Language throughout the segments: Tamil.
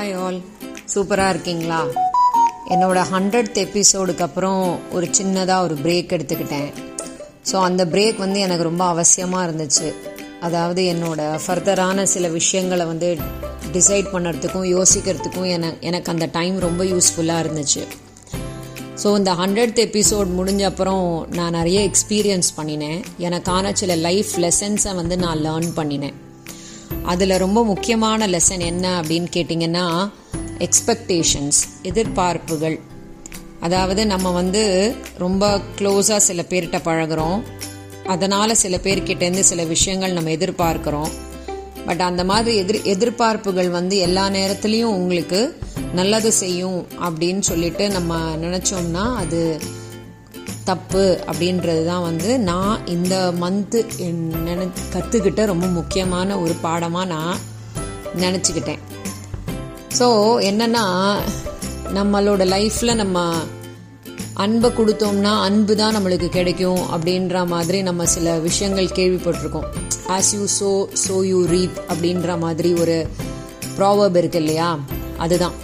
ஹாய் ஆல் சூப்பராக இருக்கீங்களா? என்னோட ஹண்ட்ரட் எபிசோடுக்கு அப்புறம் ஒரு சின்னதாக ஒரு பிரேக் எடுத்துக்கிட்டேன். ஸோ அந்த பிரேக் வந்து எனக்கு ரொம்ப அவசியமாக இருந்துச்சு. அதாவது என்னோட ஃபர்தரான சில விஷயங்களை வந்து டிசைட் பண்ணுறதுக்கும் யோசிக்கிறதுக்கும் என எனக்கு அந்த டைம் ரொம்ப யூஸ்ஃபுல்லாக இருந்துச்சு. ஸோ இந்த ஹண்ட்ரட் எபிசோட் முடிஞ்ச அப்புறம் நான் நிறைய எக்ஸ்பீரியன்ஸ் பண்ணினேன். எனக்கான சில லைஃப் லெசன்ஸை வந்து நான் லேர்ன் பண்ணினேன். அதில் ரொம்ப முக்கியமான லெசன் என்ன அப்படின்னு கேட்டிங்கன்னா எக்ஸ்பெக்டேஷன்ஸ் எதிர்பார்ப்புகள். அதாவது நம்ம வந்து ரொம்ப க்ளோஸாக சில பேர்கிட்ட பழகுறோம். அதனால் சில பேர்கிட்டேருந்து சில விஷயங்கள் நம்ம எதிர்பார்க்குறோம். பட் அந்த மாதிரி எதிர் எதிர்பார்ப்புகள் வந்து எல்லா நேரத்துலையும் உங்களுக்கு நல்லது செய்யும் அப்படின்னு சொல்லிட்டு நம்ம நினச்சோம்னா அது தப்பு அப்படின்றது தான் வந்து நான் இந்த மந்த்து நினை கற்றுக்கிட்ட ரொம்ப முக்கியமான ஒரு பாடமாக நான் நினச்சிக்கிட்டேன். ஸோ என்னென்னா நம்மளோட லைஃப்பில் நம்ம அன்பை கொடுத்தோம்னா அன்பு தான் நம்மளுக்கு கிடைக்கும் அப்படின்ற மாதிரி நம்ம சில விஷயங்கள் கேள்விப்பட்டிருக்கோம். As you sow so you reap அப்படின்ற மாதிரி ஒரு ப்ராவர்ப் இருக்கு இல்லையா? அதுதான்.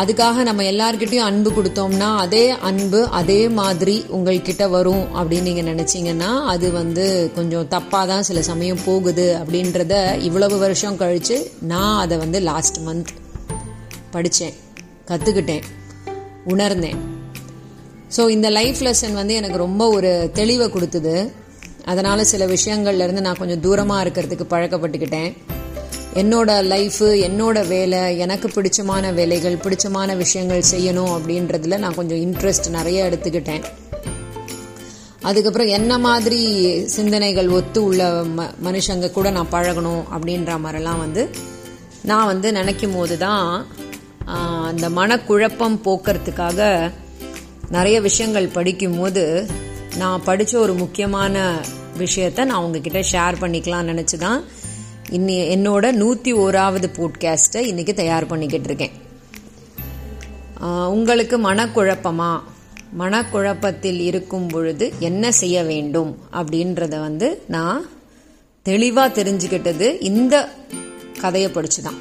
அதுக்காக நம்ம எல்லார்கிட்டையும் அன்பு கொடுத்தோம்னா அதே அன்பு அதே மாதிரி உங்கள்கிட்ட வரும் அப்படின்னு நீங்கள் நினச்சிங்கன்னா அது வந்து கொஞ்சம் தப்பாக தான் சில சமயம் போகுது அப்படின்றத இவ்வளவு வருஷம் கழித்து நான் அதை வந்து லாஸ்ட் மந்த் படித்தேன் கற்றுக்கிட்டேன் உணர்ந்தேன். ஸோ இந்த லைஃப் லெசன் வந்து எனக்கு ரொம்ப ஒரு தெளிவை கொடுத்தது. அதனால் சில விஷயங்கள்லேருந்து நான் கொஞ்சம் தூரமாக இருக்கிறதுக்கு பழக்கப்பட்டுக்கிட்டேன். என்னோட லைஃபு என்னோட வேலை எனக்கு பிடிச்சமான வேலைகள் பிடிச்சமான விஷயங்கள் செய்யணும் அப்படின்றதுல நான் கொஞ்சம் இன்ட்ரெஸ்ட் நிறைய எடுத்துக்கிட்டேன். அதுக்கப்புறம் என்ன மாதிரி சிந்தனைகள் ஒத்து உள்ள ம மனுஷங்க கூட நான் பழகணும் அப்படின்ற மாதிரிலாம் வந்து நான் வந்து நினைக்கும் போது தான் அந்த மனக்குழப்பம் போக்குறதுக்காக நிறைய விஷயங்கள் படிக்கும்போது நான் படித்த ஒரு முக்கியமான விஷயத்த நான் உங்ககிட்ட ஷேர் பண்ணிக்கலாம்னு நினச்சி தான் இன்னி என்னோட நூற்றி ஓராவது போட்காஸ்ட்டை இன்றைக்கி தயார் பண்ணிக்கிட்டு இருக்கேன். உங்களுக்கு மனக்குழப்பமா? மனக்குழப்பத்தில் இருக்கும் பொழுது என்ன செய்ய வேண்டும் அப்படின்றத வந்து நான் தெளிவாக தெரிஞ்சுக்கிட்டது இந்த கதையை படிச்சு தான்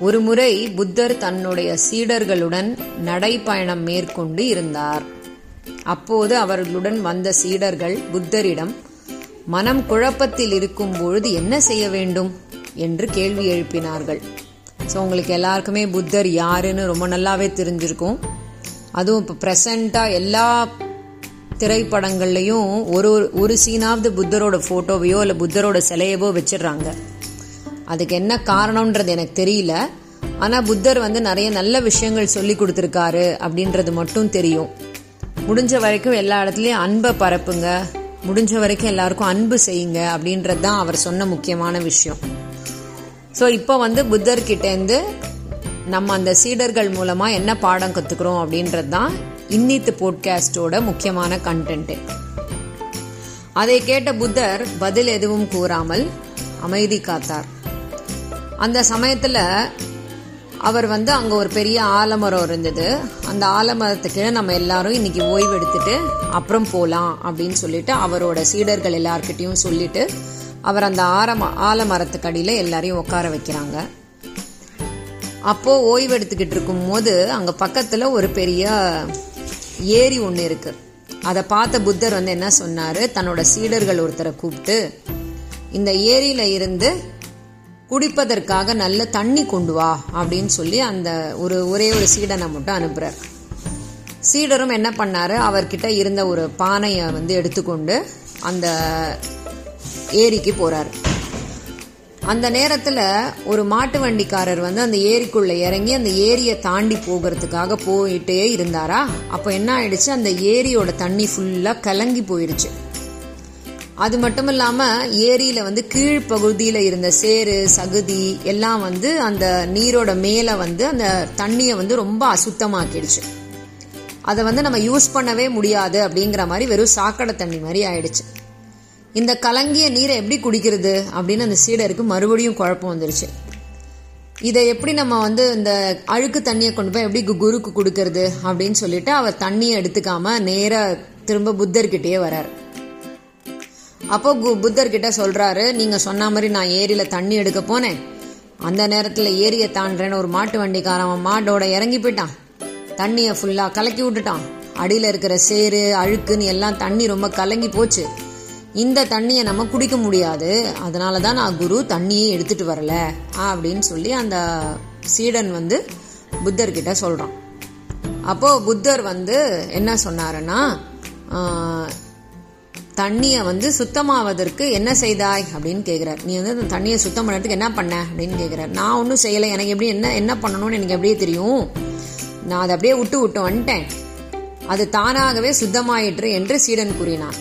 ஒரு முறை புத்தர் தன்னுடைய சீடர்களுடன் நடைப்பயணம் மேற்கொண்டு இருந்தார். அப்போது அவர்களுடன் வந்த சீடர்கள் புத்தரிடம் மனம் குழப்பத்தில் இருக்கும் பொழுது என்ன செய்ய வேண்டும் என்று கேள்வி எழுப்பினார்கள். ஸோ உங்களுக்கு எல்லாருக்குமே புத்தர் யாருன்னு ரொம்ப நல்லாவே தெரிஞ்சிருக்கும். அதுவும் இப்போ ப்ரெசண்ட்டாக எல்லா திரைப்படங்கள்லையும் ஒரு ஒரு சீனாவது புத்தரோட ஃபோட்டோவையோ இல்லை புத்தரோட சிலையவோ வச்சிடுறாங்க. அதுக்கு என்ன காரணம்ன்றது எனக்கு தெரியல. ஆனால் புத்தர் வந்து நிறைய நல்ல விஷயங்கள் சொல்லி கொடுத்துருக்காரு அப்படின்றது மட்டும் தெரியும். முடிஞ்ச வரைக்கும் எல்லா இடத்துலையும் அன்பை பரப்புங்க. முடிஞ்ச வரைக்கும் எல்லாருக்கும் அன்பு செய்யுங்க அப்படின்றது தான் அவர் சொன்ன முக்கியமான விஷயம். ஸோ இப்போ வந்து புத்தர்கிட்டேருந்து நம்ம அந்த சீடர்கள் மூலமாக என்ன பாடம் கற்றுக்குறோம் அப்படின்றது தான் இன்னித்து போட்காஸ்டோட முக்கியமான கண்டென்ட்டு அதை கேட்ட புத்தர் பதில் எதுவும் கூறாமல் அமைதி காத்தார். அந்த சமயத்தில் அவர் வந்து அங்கே ஒரு பெரிய ஆலமரம் இருந்தது. அந்த ஆலமரத்துக்கு நம்ம எல்லாரும் இன்னைக்கு ஓய்வு எடுத்துட்டு அப்புறம் போகலாம் அப்படின்னு சொல்லிட்டு அவரோட சீடர்கள் எல்லார்கிட்டையும் சொல்லிட்டு அவர் அந்த ஆரம ஆலமரத்துக்கு அடியில் எல்லாரையும் உட்கார வைக்கிறாங்க. அப்போ ஓய்வு எடுத்துக்கிட்டு இருக்கும் போது அங்கே பக்கத்தில் ஒரு பெரிய ஏரி ஒன்று இருக்கு. அதை பார்த்த புத்தர் வந்து என்ன சொன்னார்? தன்னோட சீடர்கள் ஒருத்தரை கூப்பிட்டு இந்த ஏரியில இருந்து குடிப்பதற்காக நல்ல தண்ணி கொண்டு வா அப்படின்னு சொல்லி அந்த ஒரு ஒரே ஒரு சீடனை மட்டும் அனுப்புறார். சீடரும் என்ன பண்ணாரு? அவர்கிட்ட இருந்த ஒரு பானையை வந்து எடுத்துக்கொண்டு அந்த ஏரிக்கு போறாரு. அந்த நேரத்தில் ஒரு மாட்டு வண்டிக்காரர் வந்து அந்த ஏரிக்குள்ள இறங்கி அந்த ஏரியை தாண்டி போகிறதுக்காக போயிட்டே இருந்தாரா? அப்போ என்ன ஆயிடுச்சு? அந்த ஏரியோட தண்ணி ஃபுல்லாக கலங்கி போயிடுச்சு. அது மட்டும் இல்லாமல் ஏரியில் வந்து கீழ்ப்பகுதியில் இருந்த சேரு சகுதி எல்லாம் வந்து அந்த நீரோட மேலே வந்து அந்த தண்ணியை வந்து ரொம்ப அசுத்தமாக்கிடுச்சு. அதை வந்து நம்ம யூஸ் பண்ணவே முடியாது அப்படிங்கிற மாதிரி வெறும் சாக்கடை தண்ணி மாதிரி ஆயிடுச்சு. இந்த கலங்கிய நீரை எப்படி குடிக்கிறது அப்படின்னு அந்த சீடருக்கு மறுபடியும் குழப்பம் வந்துருச்சு. இதை எப்படி நம்ம வந்து இந்த அழுக்கு தண்ணியை கொண்டு போய் எப்படி குருக்கு கொடுக்கறது அப்படின்னு சொல்லிட்டு அவர் தண்ணியை எடுத்துக்காம நேராக திரும்ப புத்தர்கிட்டயே வரார் அப்போ புத்தர்கிட்ட சொல்றாரு நீங்க சொன்ன மாதிரி நான் ஏரியில தண்ணி எடுக்க போனேன். அந்த நேரத்தில் ஏரிய தாண்டுறேன்னு ஒரு மாட்டு வண்டிக்காரன் மாட்டோட இறங்கி போயிட்டான். தண்ணியை ஃபுல்லாக கலக்கி விட்டுட்டான். அடியில் இருக்கிற சேரு அழுக்குன்னு எல்லாம் தண்ணி ரொம்ப கலங்கி போச்சு. இந்த தண்ணியை நம்ம குடிக்க முடியாது. அதனால தான் நான் குரு தண்ணியே எடுத்துட்டு வரல. அப்படின்னு சொல்லி அந்த சீடன் வந்து புத்தர்கிட்ட சொல்கிறான் அப்போது புத்தர் வந்து என்ன சொன்னாருன்னா தண்ணியை வந்து சுத்தமாவதற்கு என்ன செய்தாய் அப்படின்னு கேட்குறாரு நீ வந்து அந்த தண்ணியை சுத்தம் பண்ணுறதுக்கு என்ன பண்ண அப்படின்னு கேட்குறாரு நான் ஒன்றும் செய்யலை. எனக்கு எப்படி என்ன என்ன பண்ணணும்னு எனக்கு எப்படியே தெரியும். நான் அதை அப்படியே விட்டு விட்டு வந்துட்டேன். அது தானாகவே சுத்தமாயிற்று என்று சீடன் கூறினான்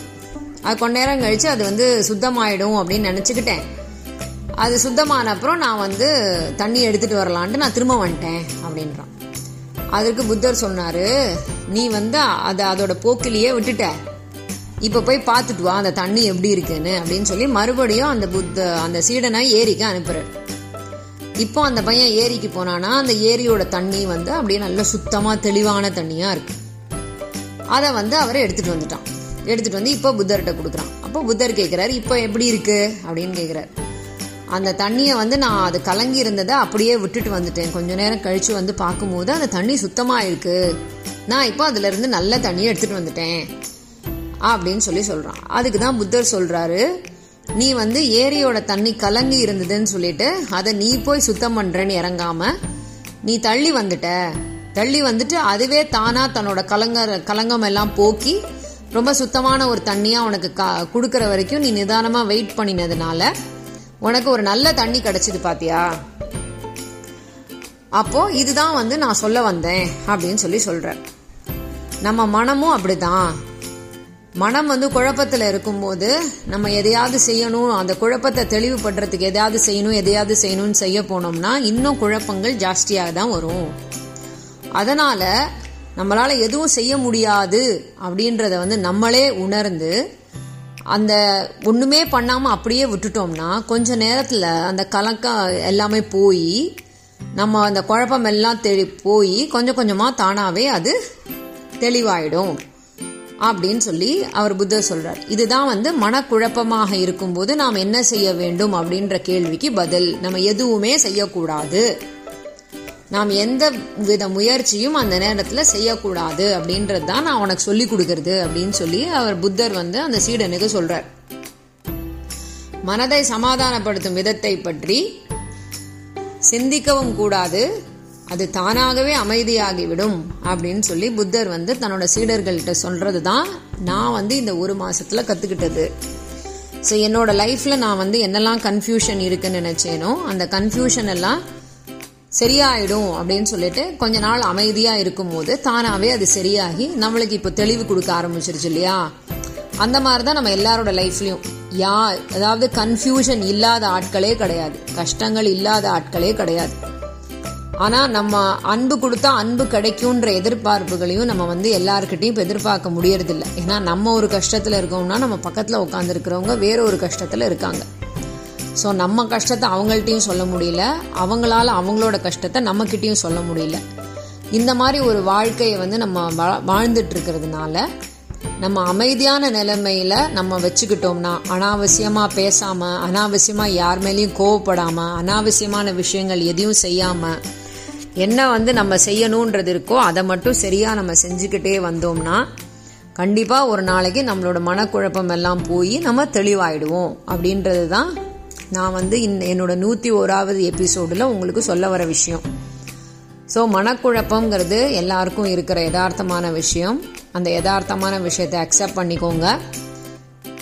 அது கொஞ்ச நேரம் கழிச்சு அது வந்து சுத்தமாயிடும் அப்படின்னு நினச்சிக்கிட்டேன். அது சுத்தமான அப்புறம் நான் வந்து தண்ணி எடுத்துட்டு வரலான்ட்டு நான் திரும்ப வந்துட்டேன் அப்படின்றான். அதற்கு புத்தர் சொன்னாரு நீ வந்து அதை அதோட போக்கிலேயே விட்டுட்ட. இப்போ போய் பார்த்துட்டு வா அந்த தண்ணி எப்படி இருக்குன்னு அப்படின்னு சொல்லி மறுபடியும் அந்த புத்த அந்த சீடனை ஏரிக்கு அனுப்புறாரு. இப்போ அந்த பையன் ஏரிக்கு போனானா அந்த ஏரியோட தண்ணி வந்து அப்படியே நல்ல சுத்தமாக தெளிவான தண்ணியாக இருக்கு. அதை வந்து அவரை எடுத்துட்டு வந்துட்டான். எடுத்துட்டு வந்து இப்போ புத்தர்கிட்ட கொடுக்குறான். அப்போ புத்தர் கேட்குறாரு இப்போ எப்படி இருக்கு? அப்படின்னு கேட்குறாரு அந்த தண்ணியை வந்து நான் அது கலங்கி இருந்ததை அப்படியே விட்டுட்டு வந்துட்டேன். கொஞ்ச நேரம் கழிச்சு வந்து பார்க்கும்போது அந்த தண்ணி சுத்தமாக இருக்கு. நான் இப்போ அதுல இருந்து நல்ல தண்ணியை எடுத்துட்டு வந்துட்டேன். அப்படின்னு சொல்லி சொல்கிறான் அதுக்கு தான் புத்தர் சொல்கிறாரு நீ வந்து ஏரியோட தண்ணி கலங்கி இருந்ததுன்னு சொல்லிட்டு அதை நீ போய் சுத்தம் பண்ணுறேன்னு இறங்காம நீ தள்ளி வந்துட்ட. தள்ளி வந்துட்டு அதுவே தானாக தன்னோட கலங்க கலங்கம் எல்லாம் போக்கி ரொம்ப சுத்தமான ஒரு தண்ணியாக உனக்கு க கொடுக்குற வரைக்கும் நீ நிதானமாக வெயிட் பண்ணினதுனால உனக்கு ஒரு நல்ல தண்ணி கிடைச்சிது பாத்தியா? அப்போ இதுதான் வந்து நான் சொல்ல வந்தேன் அப்படின்னு சொல்லி சொல்ற நம்ம மனமும் அப்படிதான். மனம் வந்து குழப்பத்தில் இருக்கும்போது நம்ம எதையாவது செய்யணும் அந்த குழப்பத்தை தெளிவுபடுறதுக்கு எதையாவது செய்யணும் எதையாவது செய்யணும்னு செய்ய போனோம்னா இன்னும் குழப்பங்கள் ஜாஸ்தியாக தான் வரும். அதனால நம்மளால் எதுவும் செய்ய முடியாது அப்படின்றத வந்து நம்மளே உணர்ந்து அந்த ஒன்றுமே பண்ணாமல் அப்படியே விட்டுட்டோம்னா கொஞ்ச நேரத்தில் அந்த கலக்கம் எல்லாமே போய் நம்ம அந்த குழப்பம் எல்லாம் தெளி போய் கொஞ்சம் கொஞ்சமாக தானாகவே அது தெளிவாயிடும். அப்படின்னு சொல்லி அவர் புத்தர் சொல்றார். இதுதான் வந்து மனக்குழப்பமாக இருக்கும்போது நாம் என்ன செய்ய வேண்டும் அப்படின்ற கேள்விக்கு பதில். நம்ம எதுவுமே செய்யக்கூடாது. நாம் எந்த வித முயற்சியும் அந்த நேரத்தில் செய்யக்கூடாது அப்படின்றது தான் நான் உனக்கு சொல்லி கொடுக்கறது அப்படின்னு சொல்லி அவர் புத்தர் வந்து அந்த சீடனுக்கு சொல்றார். மனதை சமாதானப்படுத்தும் விதத்தை பற்றி சிந்திக்கவும் கூடாது. அது தானாகவே அமைதியாகிவிடும் அப்படின்னு சொல்லி புத்தர் வந்து தன்னோட சீடர்கள்ட்ட சொல்றது தான் நான் வந்து இந்த ஒரு மாசத்துல கத்துக்கிட்டது. ஸோ என்னோட லைஃப்ல நான் வந்து என்னெல்லாம் கன்ஃபியூஷன் இருக்குன்னு நினைச்சேனோ அந்த கன்ஃபியூஷன் எல்லாம் சரியாயிடும் அப்படின்னு சொல்லிட்டு கொஞ்ச நாள் அமைதியா இருக்கும்போது தானாவே அது சரியாகி நம்மளுக்கு இப்போ தெளிவு கொடுக்க ஆரம்பிச்சிருச்சு இல்லையா? அந்த மாதிரி தான் நம்ம எல்லாரோட லைஃப்லயும் யா அதாவது கன்ஃபியூஷன் இல்லாத ஆட்களே கிடையாது. கஷ்டங்கள் இல்லாத ஆட்களே கிடையாது. ஆனா நம்ம அன்பு கொடுத்தா அன்பு கிடைக்கும்ன்ற எதிர்பார்ப்புகளையும் நம்ம வந்து எல்லாருக்கிட்டையும் இப்போ எதிர்பார்க்க முடியறதில்ல. ஏன்னா நம்ம ஒரு கஷ்டத்துல இருக்கோம்னா நம்ம பக்கத்துல உட்காந்துருக்கிறவங்க வேற ஒரு கஷ்டத்துல இருக்காங்க. ஸோ நம்ம கஷ்டத்தை அவங்கள்ட்டையும் சொல்ல முடியல. அவங்களால அவங்களோட கஷ்டத்தை நம்மக்கிட்டேயும் சொல்ல முடியல. இந்த மாதிரி ஒரு வாழ்க்கையை வந்து நம்ம வா- வாழ்ந்துட்டு இருக்கிறதுனால நம்ம அமைதியான நிலைமையில நம்ம வச்சுக்கிட்டோம்னா அனாவசியமா பேசாம அனாவசியமா யார் மேலேயும் கோவப்படாம அனாவசியமான விஷயங்கள் எதையும் செய்யாம என்ன வந்து நம்ம செய்யணுன்றது இருக்கோ அதை மட்டும் சரியா நம்ம செஞ்சுக்கிட்டே வந்தோம்னா கண்டிப்பா ஒரு நாளைக்கு நம்மளோட மனக்குழப்பம் எல்லாம் போய் நம்ம தெளிவாயிடுவோம். அப்படின்றது தான் நான் வந்து இந்த என்னோட நூத்தி ஓராவது எபிசோடில் உங்களுக்கு சொல்ல வர விஷயம். ஸோ மனக்குழப்பங்கிறது எல்லாருக்கும் இருக்கிற யதார்த்தமான விஷயம். அந்த யதார்த்தமான விஷயத்தை அக்செப்ட் பண்ணிக்கோங்க.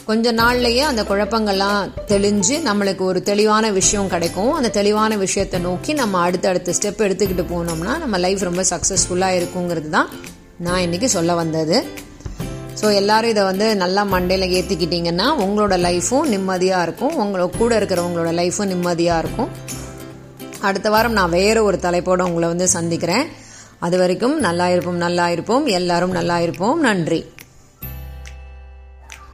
கொஞ்ச நாள்லயே அந்த குழப்பங்கள்லாம் தெளிஞ்சு நம்மளுக்கு ஒரு தெளிவான விஷயம் கிடைக்கும். அந்த தெளிவான விஷயத்தை நோக்கி நம்ம அடுத்தடுத்த ஸ்டெப் எடுத்துக்கிட்டு போனோம்னா நம்ம லைஃப் ரொம்ப சக்ஸஸ்ஃபுல்லாக இருக்குங்கிறது தான் நான் இன்னைக்கு சொல்ல வந்தது. ஸோ எல்லாரும் இதை வந்து நல்லா மண்டையில் ஏற்றிக்கிட்டீங்கன்னா உங்களோட லைஃப்பும் நிம்மதியாக இருக்கும். உங்களோட கூட இருக்கிறவங்களோட லைஃப்பும் நிம்மதியாக இருக்கும். அடுத்த வாரம் நான் வேறு ஒரு தலைப்போடு உங்களை வந்து சந்திக்கிறேன். அது வரைக்கும் நல்லா இருப்போம் நல்லா இருப்போம். எல்லாரும் நல்லா இருப்போம். நன்றி.